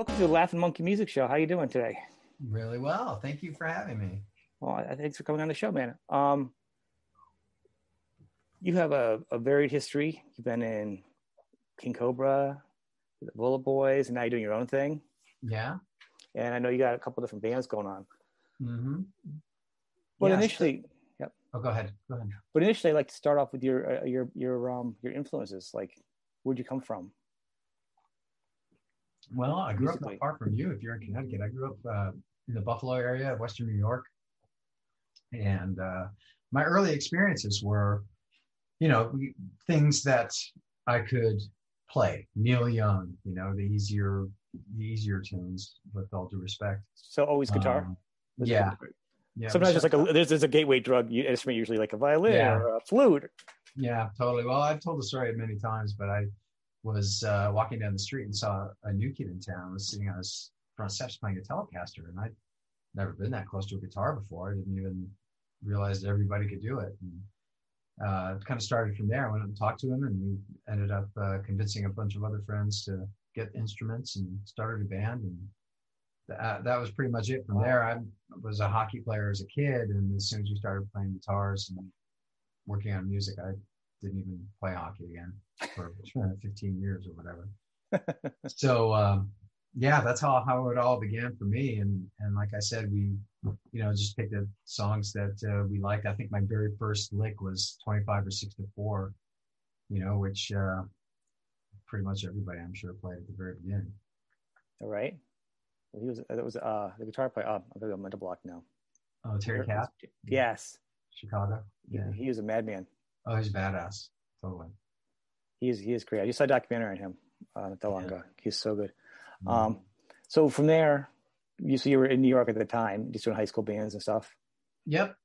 Welcome to the Laughing Monkey Music Show. How you doing today? Really well. Thank you for having me. Well, thanks for coming on the show, man. Um, you have a, a varied history. You've been in King Cobra, the Bullet Boys, and now you're doing your own thing. Yeah. And I know you got a couple different bands going on. Mm-hmm. But Yes. initially, yep. Oh, go ahead. Go ahead. But initially, I'd like to start off with your uh, your your um your influences. Like, where'd you come from? Well, I grew up not far from you. If you're in Connecticut, I grew up uh, in the Buffalo area of Western New York, and uh, my early experiences were, you know, things that I could play. Neil Young, you know, the easier, the easier tunes. With all due respect. So always guitar. Um, yeah. Yeah. Sometimes it's like a there's, there's a gateway drug instrument usually like a violin Yeah. or a flute. Yeah, totally. Well, I've told the story many times, but I was uh, walking down the street and saw a new kid in town was sitting on his front steps playing a Telecaster, and I'd never been that close to a guitar before. I didn't even realize that everybody could do it. And uh, kind of started from there. I went and talked to him, and we ended up uh, convincing a bunch of other friends to get instruments and started a band. And that, that was pretty much it from there. I was a hockey player as a kid, and as soon as we started playing guitars and working on music, I didn't even play hockey again for 15 years or whatever. so um, yeah, that's how how it all began for me. And and like I said, we you know just picked the songs that uh, we liked. I think my very first lick was 25 or 64, you know, which uh, pretty much everybody I'm sure played at the very beginning. All right. Well, he was that was uh the guitar player. Oh, I'm going to block now. Oh, Terry Kath, Yes, Chicago. Yeah. he was a madman. Oh, he's badass. Totally. He is he is great. I just saw a documentary on him uh, not that long ago. He's so good. Mhm. Um, so from there, you so you were in New York at the time, just doing high school bands and stuff. yep.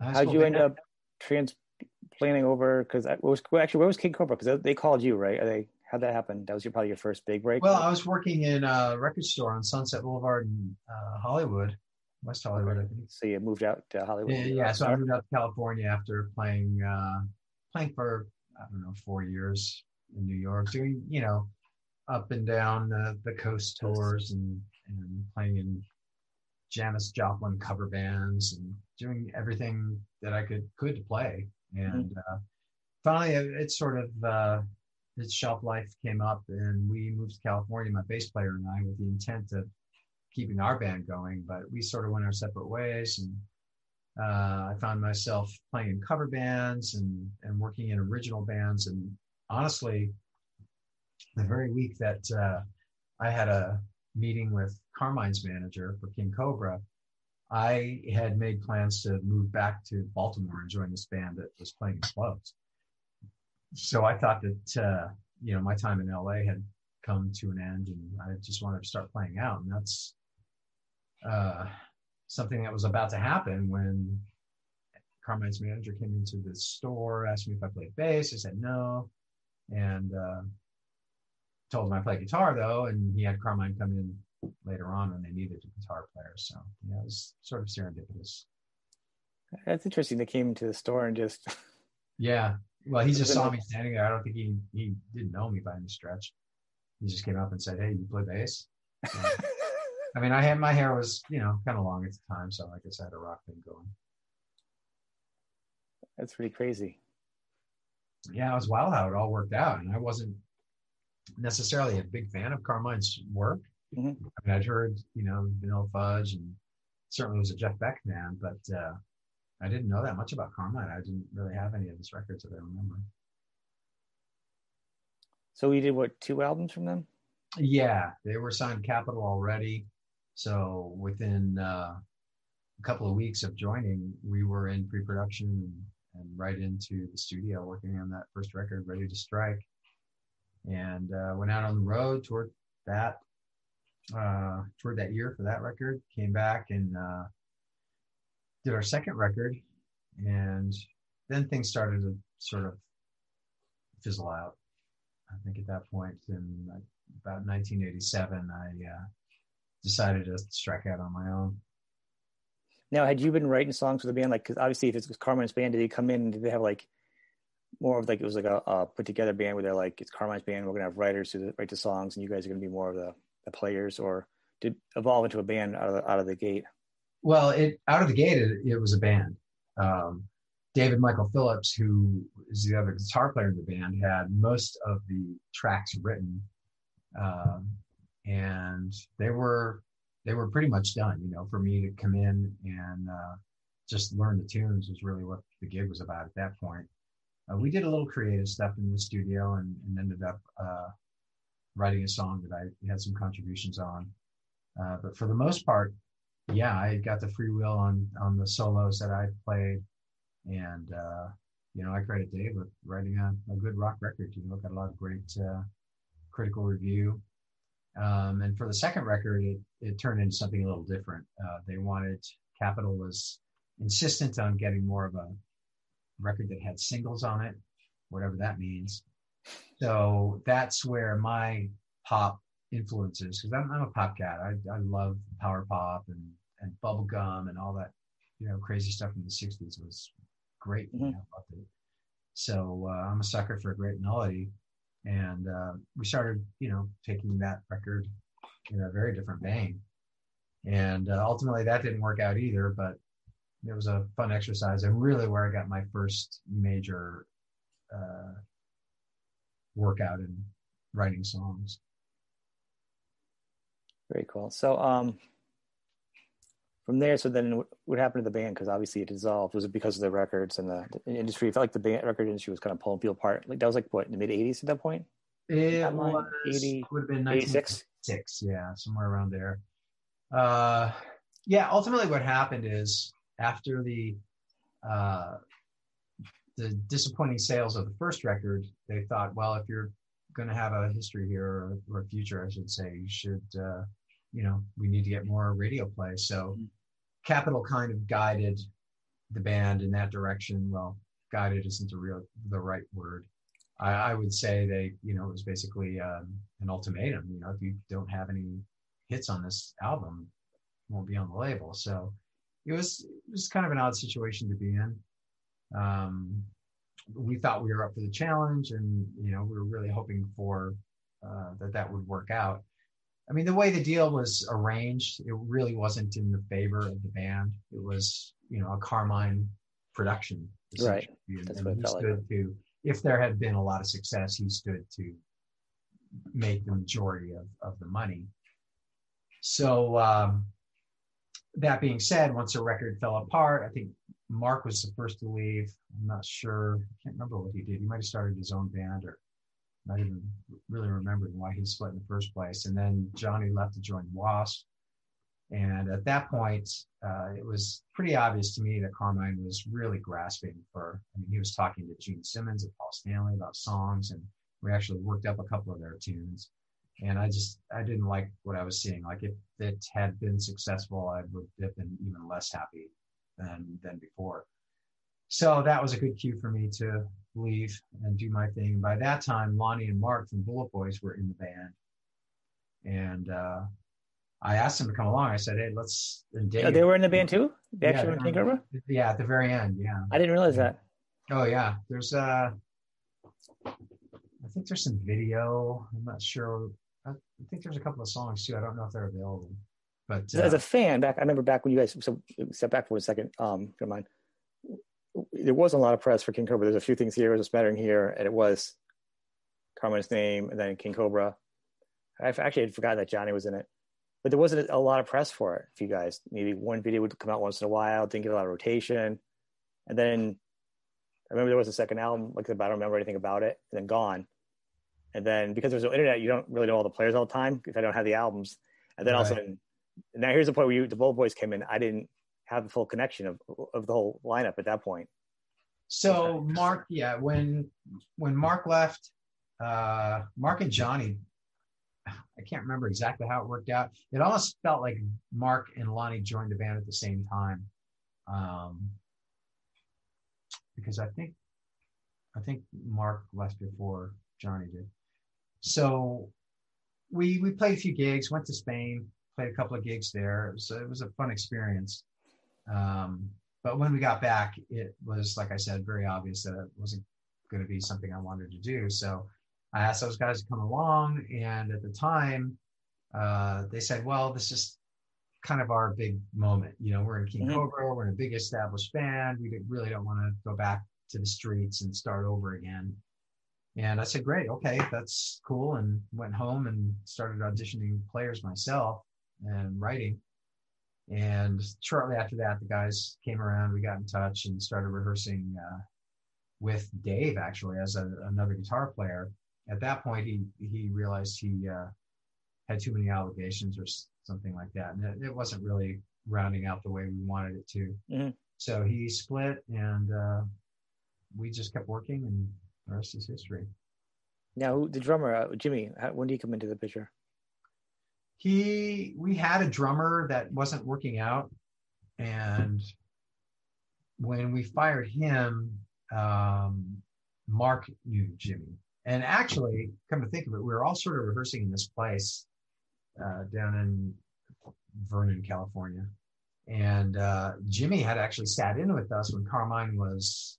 How'd you end up transplanting over? Because was well, actually where was King Cobra? Because they called you, right? Are they how'd that happen? That was your probably your first big break. Well, I was working in a record store on Sunset Boulevard in uh, Hollywood, West Hollywood, I think. so you moved out to Hollywood. Yeah, yeah. So I moved out to California after playing uh, playing for I don't know four years in New York, doing you know up and down uh, the coast tours and and playing in Janis Joplin cover bands and doing everything that I could could to play. And uh, finally, it, it sort of uh, its shelf life came up, and we moved to California. My bass player and I, with the intent of keeping our band going, but we sort of went our separate ways and uh, I found myself playing in cover bands and, and working in original bands. And honestly, the very week that uh, I had a meeting with Carmine's manager for King Cobra, I had made plans to move back to Baltimore and join this band that was playing in clubs. So I thought that, uh, you know, my time in LA had come to an end and I just wanted to start playing out. And that's uh, something that was about to happen when Carmine's manager came into the store, asked me if I played bass. I said no, and uh, told him I played guitar though, and he had Carmine come in later on when they needed a guitar player. So yeah, it was sort of serendipitous. That's interesting. They came into the store and just Yeah, well, he just saw me standing there. I don't think he he didn't know me by any stretch. He just came up and said, "Hey, you play bass?" I mean, I had my hair was you know kind of long at the time, so I guess I had a rock thing going. that's pretty crazy. yeah, it was wild how it all worked out. And I wasn't necessarily a big fan of Carmine's work. Mhm. I mean, I'd heard, you know, Vanilla Fudge and certainly was a Jeff Beck fan, but uh, I didn't know that much about Carmine. I didn't really have any of his records that I remember. So we did what two albums from them? Yeah, they were signed Capitol already. So within uh, a couple of weeks of joining, we were in pre-production and, right into the studio working on that first record, Ready to Strike. And uh, went out on the road toward that uh, toward that year for that record. Came back and uh, did our second record, and then things started to sort of fizzle out. I think at that point in about 1987, I uh, decided to strike out on my own. Now, had you been writing songs for the band? Like, because obviously, if it's Carmine's band, did they come in? And did they have like more of like it was like a, a put together band where they're like, it's Carmine's band. We're gonna have writers who write the songs, and you guys are gonna be more of the the players, or did evolve into a band out of the, out of the gate? Well, it out of the gate, it, it was a band. Um, David Michael Phillips, who is the other guitar player in the band, had most of the tracks written, um, and they were they were pretty much done. You know, for me to come in and uh, just learn the tunes was really what the gig was about at that point. Uh, we did a little creative stuff in the studio and, and ended up uh, writing a song that I had some contributions on. Uh, but for the most part, yeah, I got the free will on on the solos that I played, and uh, you know I credit Dave with writing a, a, good rock record. You know, got a lot of great uh, critical review. Um, and for the second record, it, it turned into something a little different. Uh, they wanted Capitol was insistent on getting more of a record that had singles on it, whatever that means. So that's where my pop influences, because I'm, I'm, a pop cat. I, I love power pop and, and bubblegum and all that, you know, crazy stuff from the 60s was great. Mm-hmm. it. So uh, I'm a sucker for a great melody. And uh, we started, you know, taking that record in a very different vein. And uh, ultimately that didn't work out either, but it was a fun exercise and really where I got my first major uh, workout in writing songs. Very cool. So, um, from there, so then what happened to the band? Because obviously it dissolved. Was it because of the records and the, the industry? It felt like the band record industry was kind of pulling people apart. Like that was like what in the mid '80s at that point. It was 80, would have been 86. yeah, somewhere around there. Uh, yeah, ultimately, what happened is after the uh, the disappointing sales of the first record, they thought, well, if you're going to have a history here or, or, a future, I should say, you should, uh, you know, we need to get more radio play. So mm-hmm. Kind of guided the band in that direction. Well, guided isn't the real the right word. I, I would say they, you know, it was basically um, an ultimatum. You know, if you don't have any hits on this album, won't be on the label. So it was it was kind of an odd situation to be in. Um, we thought we were up for the challenge, and you know we were really hoping for uh, that that would work out. I mean, the way the deal was arranged, it really wasn't in the favor of the band. It was you know a Carmine production, right? That's what he stood like. to. If there had been a lot of success, he stood to make the majority of, of the money. So um, that being said, once the record fell apart, I think Mark was the first to leave. I'm not sure. I can't remember what he did. He might have started his own band or not even really remembering why he split in the first place. And then Johnny left to join Wasp. And at that point, uh, it was pretty obvious to me that Carmine was really grasping for, I mean, he was talking to Gene Simmons and Paul Stanley about songs, and we actually worked up a couple of their tunes and I just I didn't like what I was seeing. Like if it had been successful, I would have been even less happy than than before. So that was a good cue for me to leave and do my thing. And By that time, Lonnie and Mark from Bullet Boys were in the band, and uh, I asked them to come along. I said, "Hey, let's." Oh, they were in the band too. They yeah, actually were in. Yeah, at the very end. Yeah. I didn't realize that. Oh yeah, there's uh, I think there's some video. I'm not sure I think there's a couple of songs too. I don't know if they're available. But uh, as a fan, back I remember back when you guys so step back for a second. Um, don't mind. There wasn't a lot of press for King Cobra. There's a few things here, there's a smattering here, and it was Carmine's name, and then King Cobra. I actually had forgotten that Johnny was in it, but there wasn't a lot of press for it. For you guys, maybe one video would come out once in a while, didn't get a lot of rotation, and then I remember there was a second album, like I don't remember anything about it, and then gone. And then because there's no internet, you don't really know all the players all the time if I don't have the albums. And then right. all of a sudden, now here's the point where you, the Bullet Boys came in. I didn't have the full connection of of the whole lineup at that point. So Mark, yeah, when when Mark left, uh, Mark and Johnny, I can't remember exactly how it worked out. It almost felt like Mark and Lonnie joined the band at the same time, um, because I think I think Mark left before Johnny did. So we we played a few gigs, went to Spain, played a couple of gigs there. It was, it was a fun experience. Um, but when we got back, it was like I said, very obvious that it wasn't going to be something I wanted to do. So I asked those guys to come along, and at the time, uh, they said, well, this is kind of our big moment. You know, we're in King Mhm. Cobra, we're in a big established band. We really don't want to go back to the streets and start over again. And I said, great, okay, that's cool. And went home and started auditioning players myself and writing. And shortly after that, the guys came around. We got in touch and started rehearsing uh, with Dave, actually, as a, another guitar player. At that point, he he realized he uh, had too many obligations or something like that, and it, it wasn't really rounding out the way we wanted it to. Mhm. So he split, and uh, we just kept working, and the rest is history. Now, the drummer, uh, Jimmy, how, when did he come into the picture? He we had a drummer that wasn't working out. And when we fired him um, mark knew jimmy. And actually come to think of it we were all sort of rehearsing in this place uh, down in vernon california. And uh, jimmy had actually sat in with us when carmine was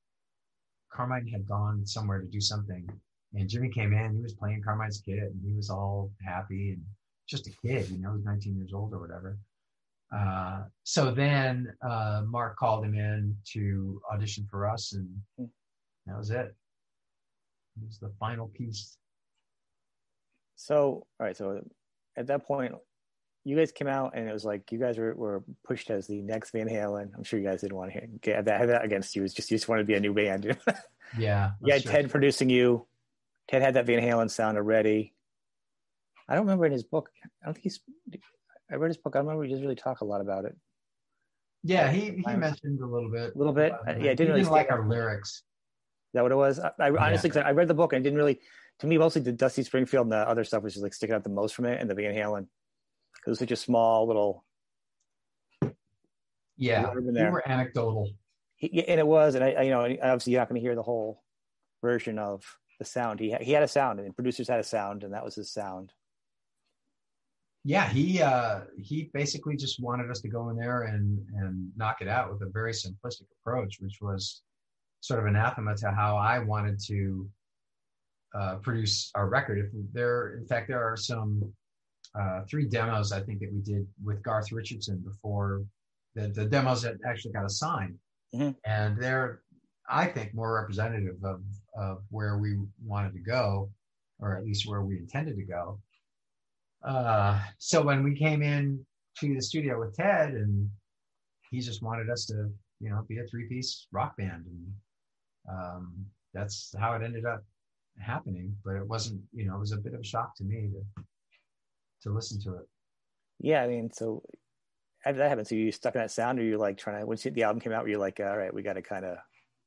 carmine had gone somewhere to do something. And jimmy came in he was playing carmine's kit and he was all happy and just a kid, you know, he was 19 years old or whatever. Uh, so then uh, Mark called him in to audition for us, and that was it. It was the final piece. So, all right. So at that point, you guys came out and it was like you guys were, were pushed as the next Van Halen. I'm sure you guys didn't want to get that, that against you. It's just you just wanted to be a new band. Yeah. you that's had true. Ted producing you. Ted had that Van Halen sound already. I don't remember in his book. I don't think he's. I read his book. I don't remember he doesn't really talk a lot about it. Yeah, he, he I'm- mentioned a little bit. A little bit. Uh, yeah, it didn't he really didn't like our lyrics. Is that what it was? I, I honestly, 'cause I read the book and didn't really. To me, mostly the Dusty Springfield and the other stuff was just like sticking out the most from it, and the Van Halen because it was such a small little. Yeah, we were anecdotal. He, yeah, and it was, and I, I you know, obviously you're not going to hear the whole version of the sound. He he had a sound, and producers had a sound, and that was his sound. Yeah, he uh, he basically just wanted us to go in there and and knock it out with a very simplistic approach, which was sort of anathema to how I wanted to uh, produce our record. If there, in fact, there are some uh, three demos I think that we did with Garth Richardson before the the demos that actually got assigned, Mhm. and they're I think more representative of of where we wanted to go, or at least where we intended to go uh, so when we came in to the studio with Ted, and he just wanted us to, you know, be a three-piece rock band, and um, that's how it ended up happening. But it wasn't, you know, it was a bit of a shock to me to to listen to it. Yeah, I mean, so did that happen? So you stuck in that sound, or you like trying to once the album came out, were you like, all right, we got to kind of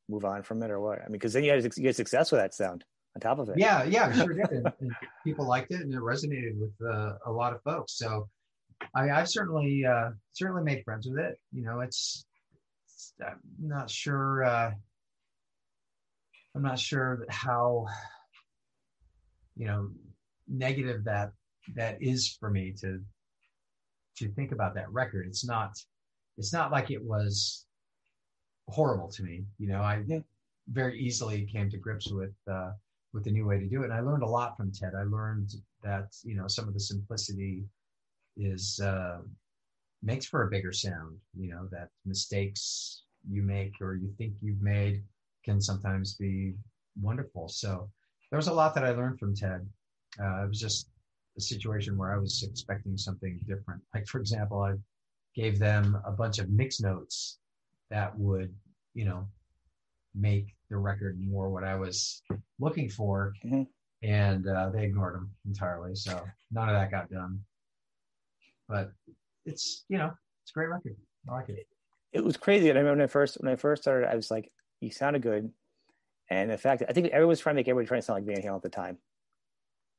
move on from it, or what? I mean, because then you had you had success with that sound on top of it. Yeah, yeah, sure did. And, and people liked it, and it resonated with uh, a lot of folks. So I, I've certainly uh, certainly made friends with it. You know, it's, it's I'm not sure. Uh, I'm not sure how you know negative that that is for me to to think about that record. It's not it's not like it was horrible to me. You know, I very easily came to grips with uh, with the new way to do it, and I learned a lot from Ted. I learned that you know some of the simplicity is uh, makes for a bigger sound. You know that mistakes you make or you think you've made can sometimes be wonderful. So there was a lot that I learned from Ted. Uh, it was just a situation where I was expecting something different. Like for example, I gave them a bunch of mix notes that would, you know, make the record more what I was looking for, Mhm. and uh, they ignored them entirely. So none of that got done. But it's you know it's a great record. I like it. it was crazy. And I remember when I first when I first started, I was like, "You sounded good," and the fact that I think everyone was trying to make everybody trying to sound like Van Halen at the time,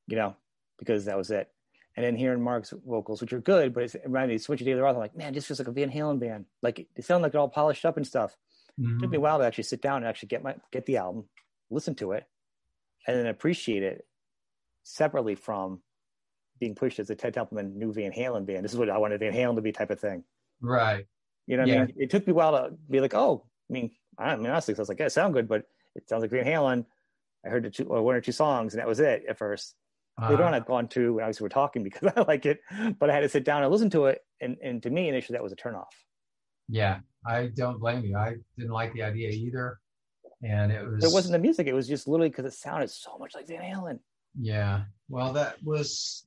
you know, because that was it. And then hearing Mark's vocals, which are good, but it's, it reminded me of Switchy Daily Roth. I'm like, man, this just feels like a Van Halen band. Like it sounded like they're all polished up and stuff. It took me a mm-hmm. while to actually sit down and actually get my get the album, listen to it, and then appreciate it separately from being pushed as a Ted Templeman new Van Halen band. This is what I wanted Van Halen to be type of thing. Right. You know what Yeah. I mean? It took me a while to be like, oh, I mean, I mean, honestly, because I was like, yeah, it sounds good, but it sounds like Van Halen. I heard two, or one or two songs, and that was it at first. Later uh-huh. on, I've gone to, when obviously, we're talking because I like it, but I had to sit down and listen to it. And, and to me, initially, that was a turnoff. Yeah, I don't blame you. I didn't like the idea either. And it was. It wasn't the music, it was just literally because it sounded so much like Van Halen. Yeah. Well, that was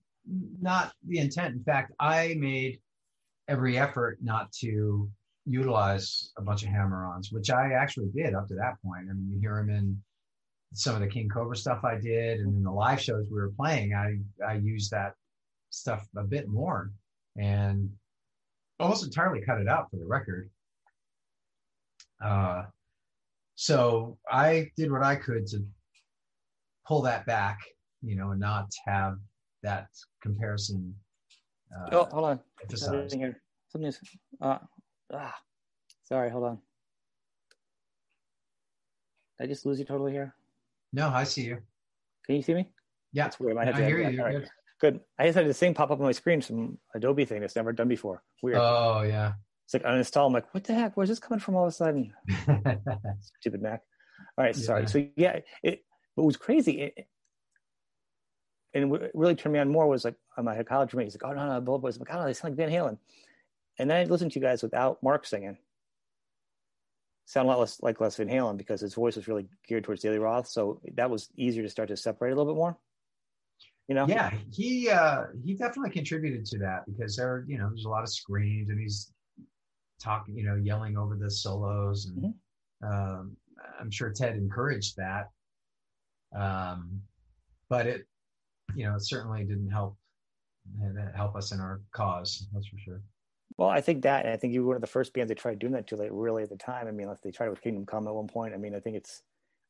not the intent. In fact, I made every effort not to utilize a bunch of hammer-ons, which I actually did up to that point. I mean, you hear them in some of the King Cobra stuff I did, and in the live shows we were playing, I I used that stuff a bit more, and almost entirely cut it out for the record. Uh, so I did what I could to pull that back, you know, and not have that comparison. Uh, oh, hold on. Something here. Something's. Uh, ah, sorry. Hold on. Did I just lose you totally here? No, I see you. Can you see me? Yeah. That's weird. I, I hear you. Right. Good. I just had the same pop up on my screen, some Adobe thing that's never done before. Weird. Oh, yeah. It's like uninstall. I'm like, what the heck? Where's this coming from all of a sudden? Stupid Mac. All right, sorry. Yeah. So yeah, it what was crazy, it, and what really turned me on more was like on my college roommate. He's like, oh no, no, Bullet Boys. I'm like, oh, they sound like Van Halen. And then I listened to you guys without Mark singing sound a lot less like Les Van Halen because his voice was really geared towards David Roth. So that was easier to start to separate a little bit more. You know? Yeah, he uh he definitely contributed to that because there, you know, there's a lot of screams and he's talking, you know, yelling over the solos and mm-hmm. um I'm sure Ted encouraged that. Um but it you know, it certainly didn't help help us in our cause, that's for sure. Well, I think that, and I think you were one of the first bands that tried doing that too late, really at the time. I mean, unless they tried with Kingdom Come at one point. I mean, I think it's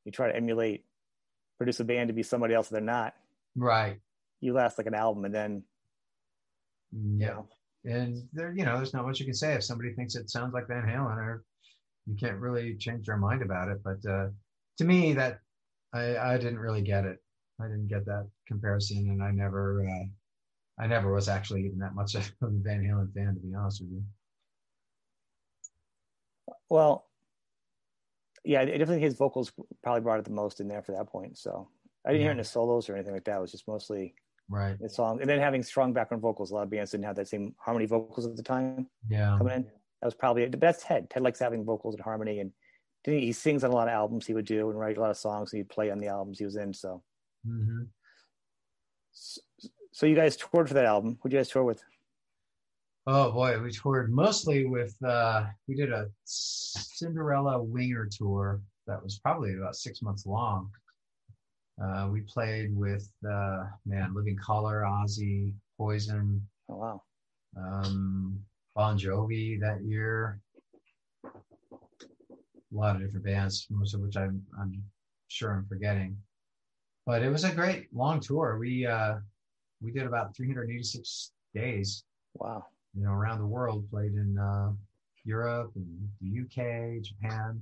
you try to emulate, produce a band to be somebody else they're not. Right. You last like an album, and then. Yeah. You know. And there, you know, there's not much you can say if somebody thinks it sounds like Van Halen, or you can't really change their mind about it. But uh, to me, that I, I didn't really get it. I didn't get that comparison, and I never. Uh, I never was actually even that much of a Van Halen fan, to be honest with you. Well, yeah, I definitely his vocals probably brought it the most in there for that point. So I didn't yeah. hear any solos or anything like that. It was just mostly right the song, and then having strong background vocals. A lot of bands didn't have that same harmony vocals at the time. Yeah, coming in, that was probably the best. Ted Ted likes having vocals and harmony, and he, he sings on a lot of albums he would do and write a lot of songs. And he'd play on the albums he was in. So. Mm-hmm. so so you guys toured for that album. Who'd you guys tour with? Oh boy, we toured mostly with. uh We did a Cinderella Winger tour that was probably about six months long. Uh, we played with uh, man, Living Colour, Ozzy, Poison. Oh wow. Um, bon Jovi that year. A lot of different bands, most of which I'm I'm sure I'm forgetting. But it was a great long tour. We uh, we did about 386 days. Wow. You know, around the world, played in uh, Europe and the UK, Japan.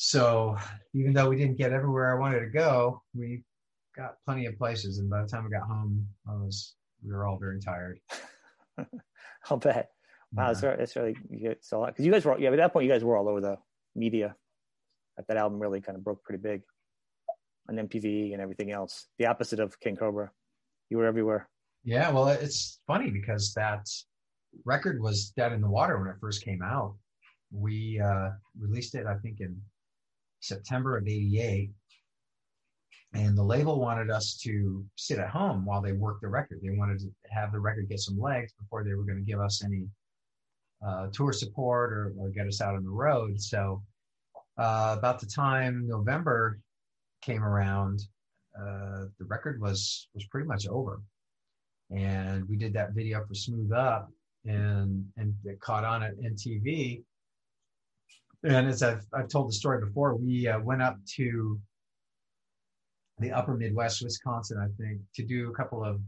So even though we didn't get everywhere I wanted to go, we got plenty of places. And by the time we got home, I was we were all very tired. I'll bet. Wow, yeah. it's, really you get so because you guys were yeah. At that point, you guys were all over the media. That album really kind of broke pretty big on MTV and everything else. The opposite of King Cobra you were everywhere. Yeah, well, it's funny because that record was dead in the water when it first came out. We uh, released it, I think, in September of '88, and the label wanted us to sit at home while they worked the record. They wanted to have the record get some legs before they were going to give us any uh, tour support or, or, get us out on the road. So, uh, about the time November came around, uh, the record was was pretty much over, and we did that video for Smooth Up, and and it caught on at MTV. And as I've I've told the story before, we uh, went up to the Upper Midwest, Wisconsin, I think, to do a couple of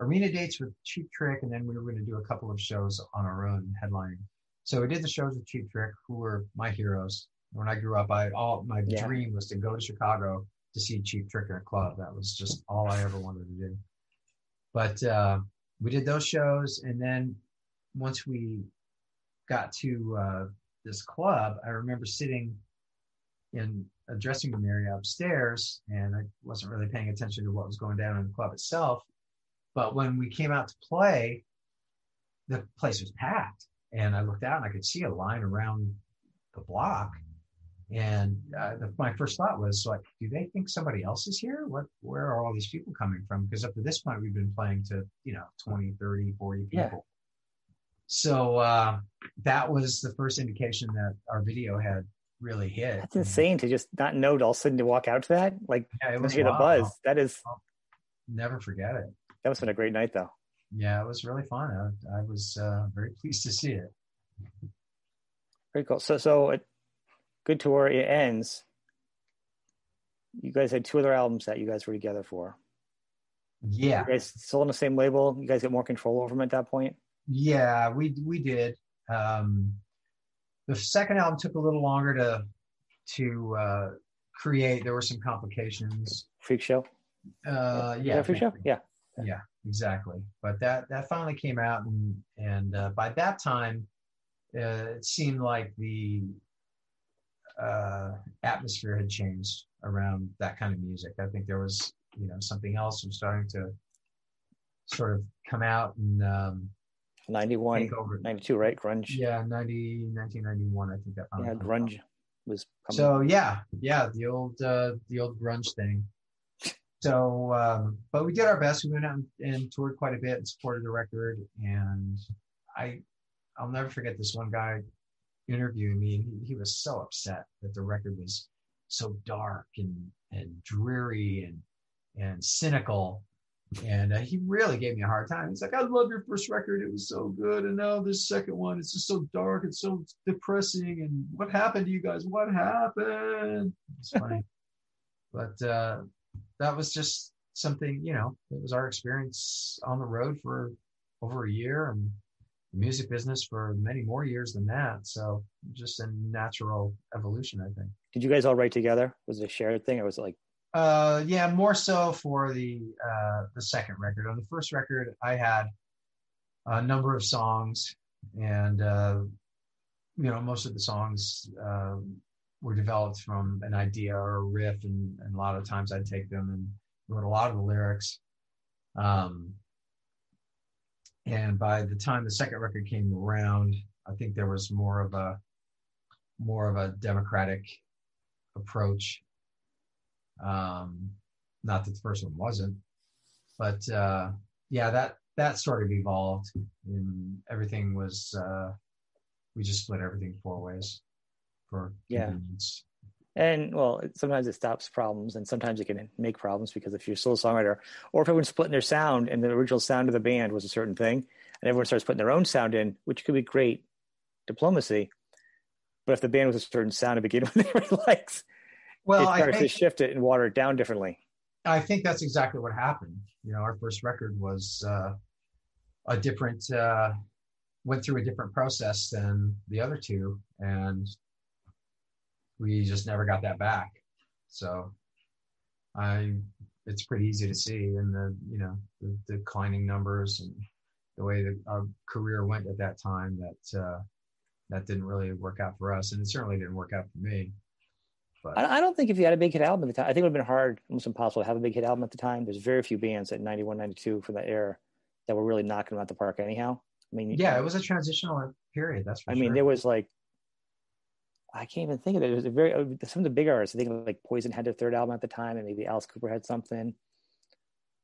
arena dates with Cheap Trick, and then we were going to do a couple of shows on our own headlining. So we did the shows with Cheap Trick, who were my heroes. When I grew up, I all my yeah. dream was to go to Chicago to see Cheap Trick at a club. That was just all I ever wanted to do. But uh, we did those shows, and then once we got to uh, this club, I remember sitting in a dressing room area upstairs, and I wasn't really paying attention to what was going down in the club itself. But when we came out to play, the place was packed, and I looked out and I could see a line around the block. And uh, the, my first thought was like, do they think somebody else is here? What, where are all these people coming from? Because up to this point, we've been playing to, you know, 20, 30, 40 people. Yeah. So uh, that was the first indication that our video had really hit. That's insane to just not know to all of a sudden to walk out to that. Like, yeah, it was hear the buzz. That is. I'll never forget it. That was been a great night, though. Yeah, it was really fun. I, I was uh, very pleased to see it. Very cool. So, so a good tour. It ends. You guys had two other albums that you guys were together for. Yeah. You guys still on the same label. You guys get more control over them at that point. Yeah, we we did. Um, the second album took a little longer to to uh, create. There were some complications. Freak show. Uh, yeah, freak show. Yeah, yeah, exactly. But that that finally came out, and and uh, by that time, uh, it seemed like the uh, atmosphere had changed around that kind of music. I think there was you know something else was starting to sort of come out and um, 91, 92, right? Grunge. Yeah, 90, 1991, I think that. Yeah, grunge was coming. So yeah, yeah, the old uh, the old grunge thing. So, um, but we did our best. We went out and, toured quite a bit and supported the record. And I, I'll never forget this one guy interviewing me. He, he was so upset that the record was so dark and and dreary and and cynical and uh, he really gave me a hard time. He's like, "I love your first record; it was so good, and now this second one, it's just so dark and so depressing. And what happened to you guys? What happened?" It's funny, but uh, that was just something. You know, it was our experience on the road for over a year, and the music business for many more years than that. So just a natural evolution, I think. Did you guys all write together? Was it a shared thing, or was it like uh, yeah, more so for the uh, the second record. On the first record, I had a number of songs, and uh, you know, most of the songs uh, were developed from an idea or a riff, and, and, a lot of times I'd take them and wrote a lot of the lyrics. Um, and by the time the second record came around, I think there was more of a more of a democratic approach um, not that the first one wasn't, but uh, yeah, that that sort of evolved, and everything was. Uh, we just split everything four ways for yeah. convenience. And well, sometimes it stops problems, and sometimes it can make problems because if you're still a solo songwriter, or if everyone's splitting their sound, and the original sound of the band was a certain thing, and everyone starts putting their own sound in, which could be great diplomacy. But if the band was a certain sound to begin with, everybody likes, well, it starts think, to shift it and water it down differently. I think that's exactly what happened. You know, our first record was uh, a different, uh, went through a different process than the other two, and we just never got that back. So, I, it's pretty easy to see in the you know the, the declining numbers and the way that our career went at that time that uh, that didn't really work out for us, and it certainly didn't work out for me. But I, don't think if you had a big hit album at the time, I think it would have been hard, almost impossible to have a big hit album at the time. There's very few bands at 91, 92 from that era that were really knocking them out the park anyhow. I mean, yeah, it was a transitional period. That's I sure. mean, there was like, I can't even think of it. It was a very, some of the big artists, I think like Poison had their third album at the time, and maybe Alice Cooper had something.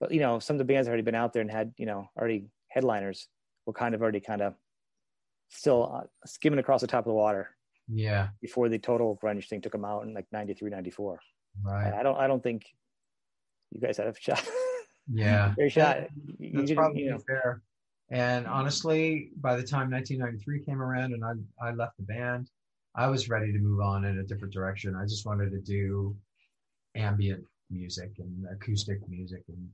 But, you know, some of the bands already been out there and had, you know, already headliners were kind of already kind of still uh, skimming across the top of the water. Yeah. Before the total grunge thing took them out in like 93, 94. Right. I don't, I don't think you guys had a shot. Yeah. Fair shot. You That's probably you know. fair. And honestly, by the time 1993 came around and I, I left the band, I was ready to move on in a different direction. I just wanted to do ambient music and acoustic music and,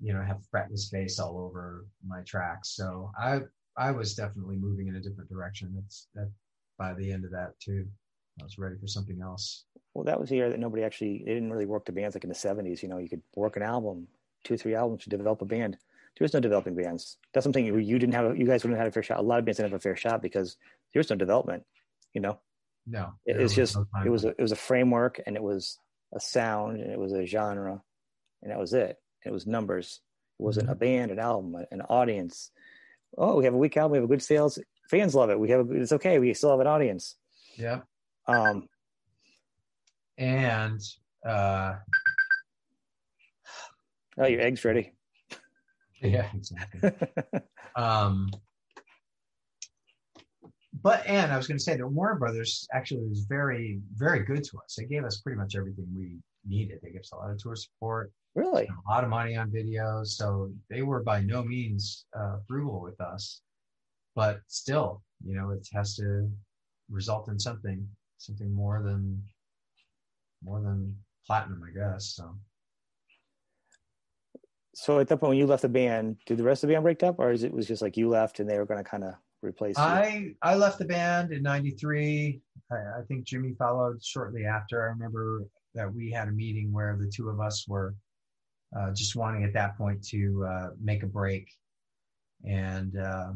you know, have fretless bass all over my tracks. So I, I was definitely moving in a different direction. That's that by the end of that too. I was ready for something else. Well, that was the year that nobody actually they didn't really work the bands like in the '70s. You know, you could work an album, two three albums to develop a band. There was no developing bands. That's something you, you didn't have. You guys wouldn't have had a fair shot. A lot of bands didn't have a fair shot because there was no development. You know. No, It, it's was just no it was a, it was a framework and it was a sound and it was a genre and that was it. It was numbers. It wasn't mm-hmm. a band, an album, an audience. Oh, we have a weak album. We have a good sales. Fans love it. We have a, it's okay. We still have an audience. Yeah, Um, and uh, oh, your eggs ready. yeah, exactly. um, but and I was going to say that Warner Brothers actually was very, very good to us. They gave us pretty much everything we needed. They gave us a lot of tour support, really? a lot of money on videos. So they were by no means uh, frugal with us. But still, you know, it has to result in something, something more than more than platinum, I guess. So So at that point, when you left the band, did the rest of the band break up, or is it was just like you left and they were going to kind of replace you? I I left the band in '93. I, I think Jimmy followed shortly after. I remember that we had a meeting where the two of us were uh, just wanting at that point to uh, make a break, and uh,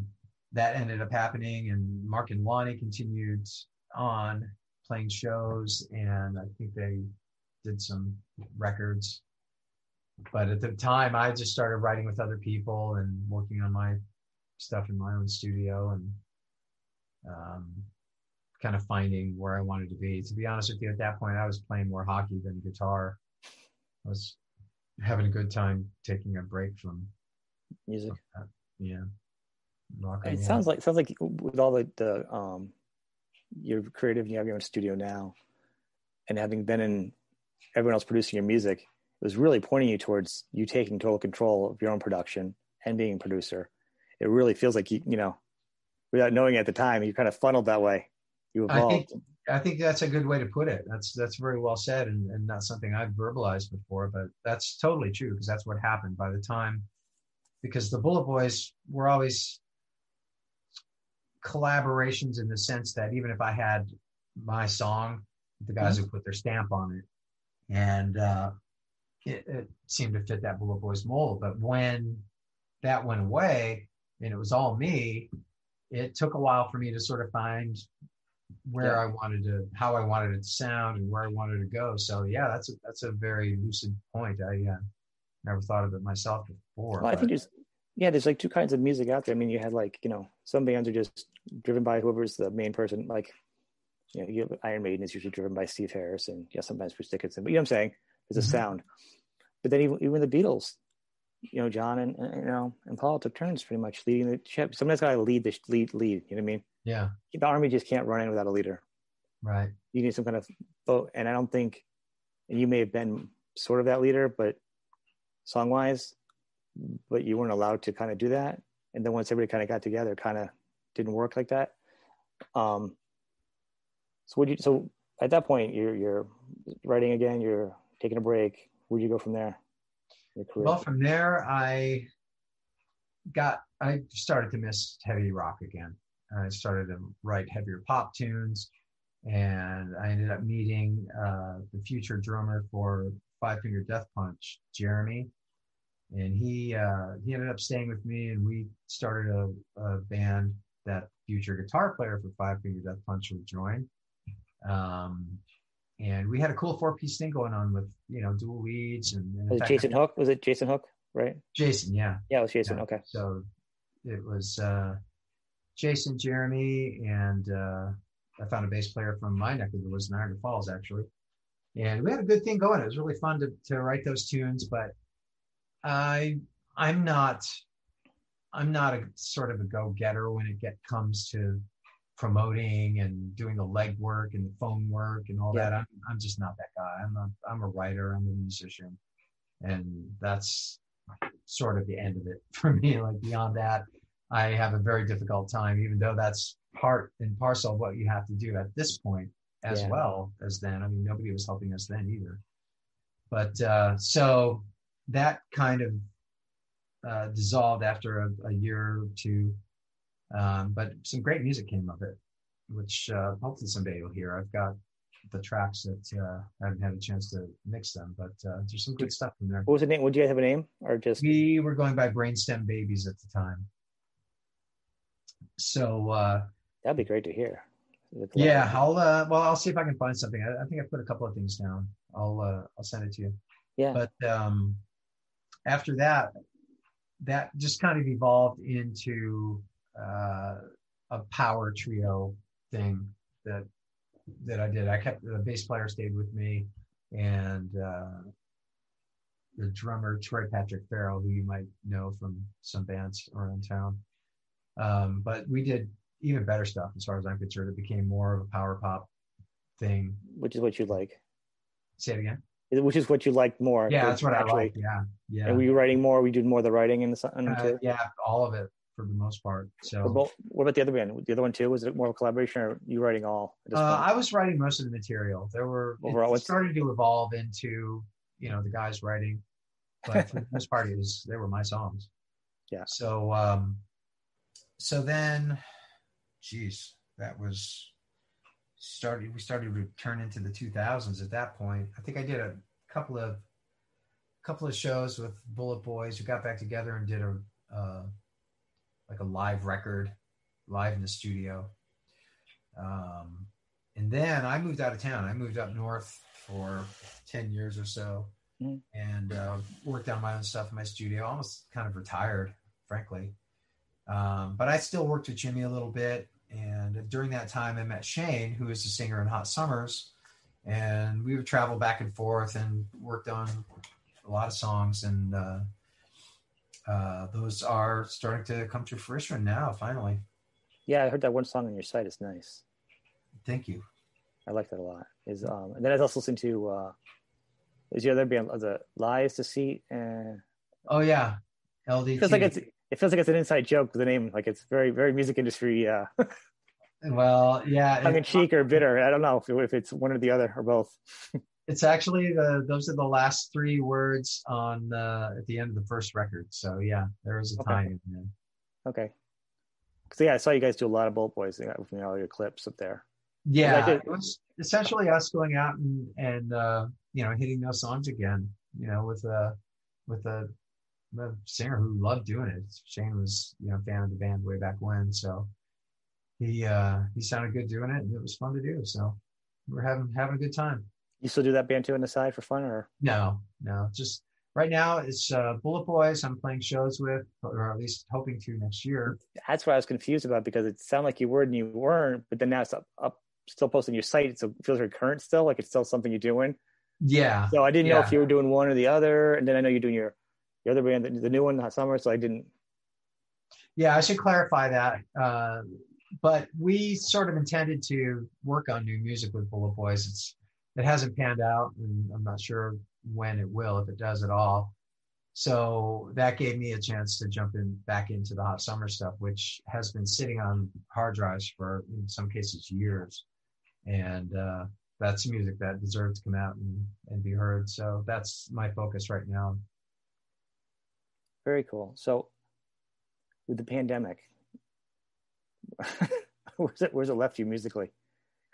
that ended up happening. And Mark and Lonnie continued on playing shows, and I think they did some records. But at the time, I just started writing with other people and working on my stuff in my own studio and um, kind of finding where I wanted to be. To be honest with you, at that point, I was playing more hockey than guitar. I was having a good time taking a break from, music. yeah. Rock It roll. sounds like sounds like with all the the um, you're creative and you have your own studio now, and having been in everyone else producing your music, it was really pointing you towards you taking total control of your own production and being a producer. It really feels like you you know, without knowing it at the time, you kind of funneled that way. You I evolved. think I think that's a good way to put it. That's that's very well said, and, and not something I've verbalized before, but that's totally true because that's what happened. By the time, because the Bullet Boys were always collaborations in the sense that even if I had my song, the guys who put their stamp on it, and uh, it, it seemed to fit that Bullet Boys mold. But when that went away and it was all me, it took a while for me to sort of find where Yeah. I wanted to, how I wanted it to sound, and where I wanted to go. So yeah, that's a, that's a very lucid point. I uh, never thought of it myself before. Well, I think there's yeah, there's like two kinds of music out there. I mean, you had like you know some bands are just driven by whoever's the main person. Like you know, you have Iron Maiden is usually driven by Steve Harris and yeah, sometimes Bruce Dickinson. But you know what I'm saying? There's a Mhm. sound. But then even even the Beatles, you know, John and and, you know and Paul took turns pretty much leading the ship. Somebody's got to lead the lead lead. You know what I mean? yeah, The army just can't run in without a leader. right. You need some kind of boat, And I don't think, and you may have been sort of that leader, but song wise, but you weren't allowed to kind of do that. And then once everybody kind of got together, kind of didn't work like that. Um, so would you, so at that point you're, you're writing again, you're taking a break. Where'd you go from there? Well, from there, I got, I started to miss heavy rock again. I started to write heavier pop tunes, and I ended up meeting uh, the future drummer for Five Finger Death Punch, Jeremy, and he uh, he ended up staying with me, and we started a, a band that future guitar player for Five Finger Death Punch would join. Um, and we had a cool four piece thing going on with you know dual leads and, and was fact, Jason Hook? Was it Jason Hook? Right? Jason, yeah. Yeah, it was Jason. Yeah. Okay. So it was uh, Jason, Jeremy, and uh, I found a bass player from my neck of the woods, Niagara Falls, actually. And we had a good thing going. It was really fun to, to write those tunes, but I I'm not I'm not a sort of a go-getter when it get comes to promoting and doing the legwork and the phone work and all Yeah. that. I'm I'm just not that guy. I'm a I'm a writer. I'm a musician, and that's sort of the end of it for me. Like beyond that, I have a very difficult time, even though that's part and parcel of what you have to do at this point as Yeah. well as then. I mean, nobody was helping us then either. But uh, so that kind of uh, dissolved after a, a year or two. Um, but some great music came of it, which uh, hopefully someday you'll hear. I've got the tracks that uh, I haven't had a chance to mix them, but uh, there's some good stuff in there. What was the name? Would you guys have a name or just? We were going by Brainstem Babies at the time. So uh, That'd be great to hear. Yeah, I'll uh, well, I'll see if I can find something. I, I, think I put a couple of things down. I'll uh, I'll send it to you. Yeah. But um, after that, that just kind of evolved into uh, a power trio thing that that I did. I kept the bass player stayed with me, and uh, the drummer Troy Patrick Farrell, who you might know from some bands around town. Um, but we did even better stuff as far as I'm concerned. It became more of a power pop thing, which is what you like. Say it again. Which is what you like more. Yeah, that's what actually, I like. Yeah, yeah. And were you writing more? We did more of the writing in the on uh, Yeah, all of it for the most part. So, both, what about the other band? The other one too? Was it more of a collaboration, or you writing all? Uh, I was writing most of the material. There were Overall, it started to evolve into you know the guys writing, but for the most part, it was they were my songs. Yeah. So, um, so then, geez, that was started. We started to turn into the 2000s at that point. I think I did a couple of couple of shows with Bullet Boys. We got back together and did a. Uh, like a live record, live in the studio. Um, and then I moved out of town. I moved up north for 10 years or so mm. and uh, worked on my own stuff in my studio, almost kind of retired, frankly. Um, but I still worked with Jimmy a little bit. And during that time, I met Shane, who is the singer in Hot Summers. And we would travel back and forth and worked on a lot of songs. And uh, uh, those are starting to come to fruition now. Finally. Yeah, I heard that one song on your site. is nice. Thank you. I like that a lot. Is um, and then I also listening to uh, is the other band the Lies Deceit and oh yeah, LD. Feels like it's it feels like it's an inside joke. The name like it's very very music industry. Uh, well, yeah, tongue in cheek or bitter. I don't know if, if it's one or the other or both. It's actually the those are the last three words on uh, at the end of the first record. So yeah, there was a okay. time. Okay. So yeah, I saw you guys do a lot of Bullet Boys. You know, all your clips up there. Yeah, it was essentially us going out and and uh, you know hitting those songs again. You know, with a with a, a singer who loved doing it. Shane was you know fan of the band way back when, so he uh, he sounded good doing it, and it was fun to do. So we're having having a good time. You still do that band too on the side for fun, or no? No, just right now it's uh, Bullet Boys. I'm playing shows with, or at least hoping to next year. That's what I was confused about because it sounded like you were and you weren't, but then now it's up, up still posting your site, so it feels like current still, like it's still something you're doing. Yeah. So I didn't yeah. know if you were doing one or the other, and then I know you're doing your your other band, the, the new one, Hot Summer. So I didn't. Yeah, I should clarify that. Uh, but we sort of intended to work on new music with Bullet Boys. It's it hasn't panned out, and I'm not sure when it will, if it does at all. So that gave me a chance to jump in back into the hot summer stuff, which has been sitting on hard drives for in some cases years, and uh, that's music that deserves to come out and, and be heard. So that's my focus right now. Very cool. So with the pandemic, where's it where's it left you musically?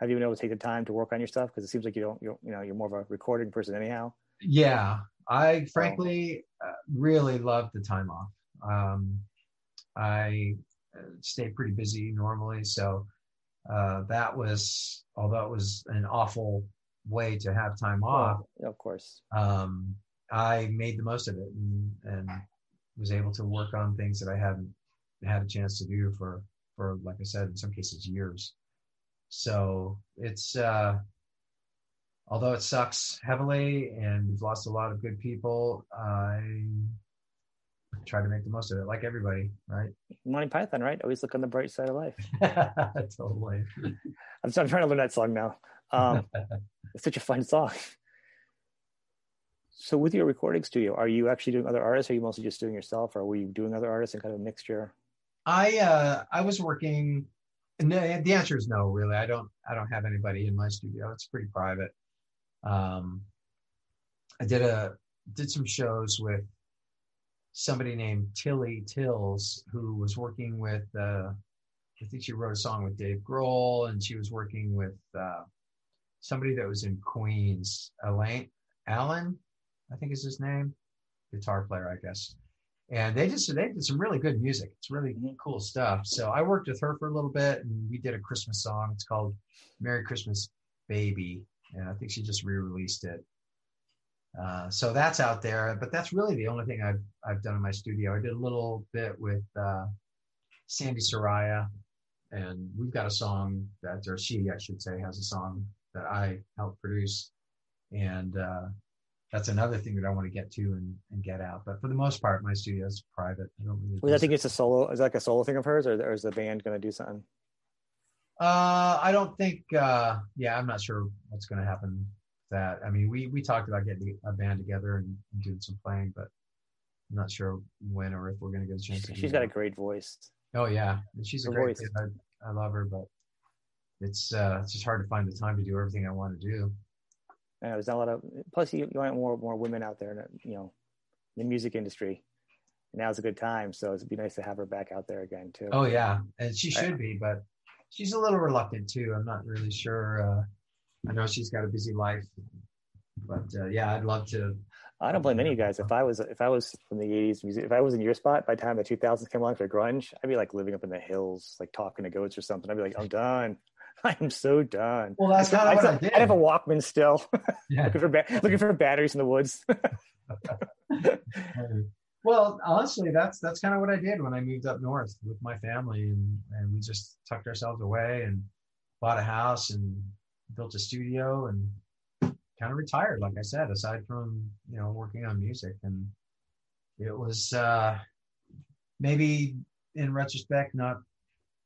have you been able to take the time to work on your stuff? Because it seems like you don't, you, you know, you're more of a recording person anyhow. Yeah, I frankly uh, really love the time off. Um, I uh, stay pretty busy normally, so uh, that was, although it was an awful way to have time off. of course. Um, I made the most of it and, and was able to work on things that I hadn't had a chance to do for, for like I said, in some cases years. So it's uh, although it sucks heavily and we've lost a lot of good people, I try to make the most of it, like everybody, right? Monty Python, right? Always look on the bright side of life. totally. I'm, I'm trying to learn that song now. Um, it's such a fun song. So, with your recording studio, are you actually doing other artists? Or are you mostly just doing yourself, or were you doing other artists and kind of a mixture? I uh, I was working no, the answer is no. Really, I don't. I don't have anybody in my studio. It's pretty private. Um, I did a did some shows with somebody named Tilly Tills, who was working with. Uh, I think she wrote a song with Dave Grohl, and she was working with uh, somebody that was in Queens, Elaine Allen, I think is his name, guitar player, I guess. and they just they did some really good music. It's really cool stuff. So I worked with her for a little bit, and we did a Christmas song. It's called "Merry Christmas, Baby," and I think she just re-released it. Uh, so that's out there, but that's really the only thing I've I've done in my studio. I did a little bit with uh, Sandy Soraya, and we've got a song that, or she, I should say, has a song that I helped produce, and uh, that's another thing that I want to get to and, and get out. But for the most part, my studio is private. I don't really. Well, I think it's a solo. Is that like a solo thing of hers, or, or is the band going to do something? Uh, I don't think. Uh, yeah, I'm not sure what's going to happen. with That I mean, we we talked about getting a band together and, and doing some playing, but I'm not sure when or if we're going to get a chance. to do She's got a great voice. Oh yeah, and she's a great voice. I, I love her, but it's uh, it's just hard to find the time to do everything I want to do. Uh, there's not a lot of. Plus, you, you want more more women out there, in the, you know, in the music industry. Now's a good time, so it'd be nice to have her back out there again too. Oh yeah, and she should be, but she's a little reluctant too. I'm not really sure. Uh, I know she's got a busy life, but uh, yeah, I'd love to. I don't blame any of you guys. If I was if I was from the '80s music, if I was in your spot by the time the 2000s came along for grunge, I'd be like living up in the hills, like talking to goats or something. I'd be like, I'm done. I'm so done. Well, that's kind of what I I'd, did. I'd have a Walkman still, Yeah. looking for ba- looking for batteries in the woods. Well, honestly, that's that's kind of what I did when I moved up north with my family, and and we just tucked ourselves away and bought a house and built a studio and kind of retired. Like I said, aside from you know working on music, and it was uh, maybe in retrospect not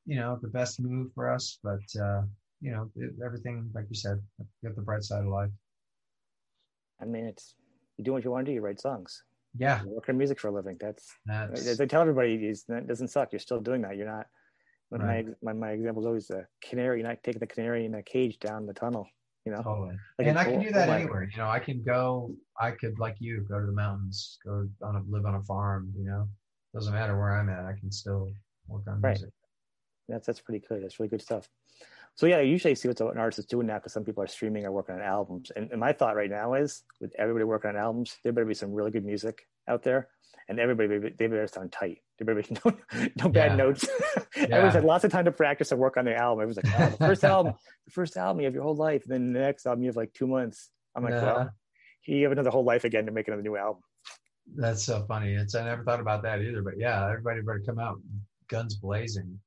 you know the best move for us, but uh, you know it, everything like you said, got the bright side of life. I mean, it's you do what you want to do. You write songs. Yeah, You work on music for a living. That's that's as I tell everybody, that doesn't suck. You're still doing that. You're not. When Right. my, my my example is always the canary. You're not taking the canary in a cage down the tunnel. You know, Totally. Like and I can do that coal anywhere. You know, I can go, I could, like you, go to the mountains, go on a, live on a farm, you know, doesn't matter where I'm at. I can still work on Right. music. That's that's pretty good. That's really good stuff. So yeah, I usually see what an artist is doing now because some people are streaming or working on albums. And, and my thought right now is, with everybody working on albums, there better be some really good music out there, and everybody they better sound tight. There better be no, no bad Yeah. notes. Everyone's had lots of time to practice and work on the album. Everyone's like, oh, the first album, the first album you have your whole life, and then the next album you have like two months. I'm like, Yeah. well, you have another whole life again to make another new album. That's so funny. It's, I never thought about that either, but yeah, everybody better come out guns blazing.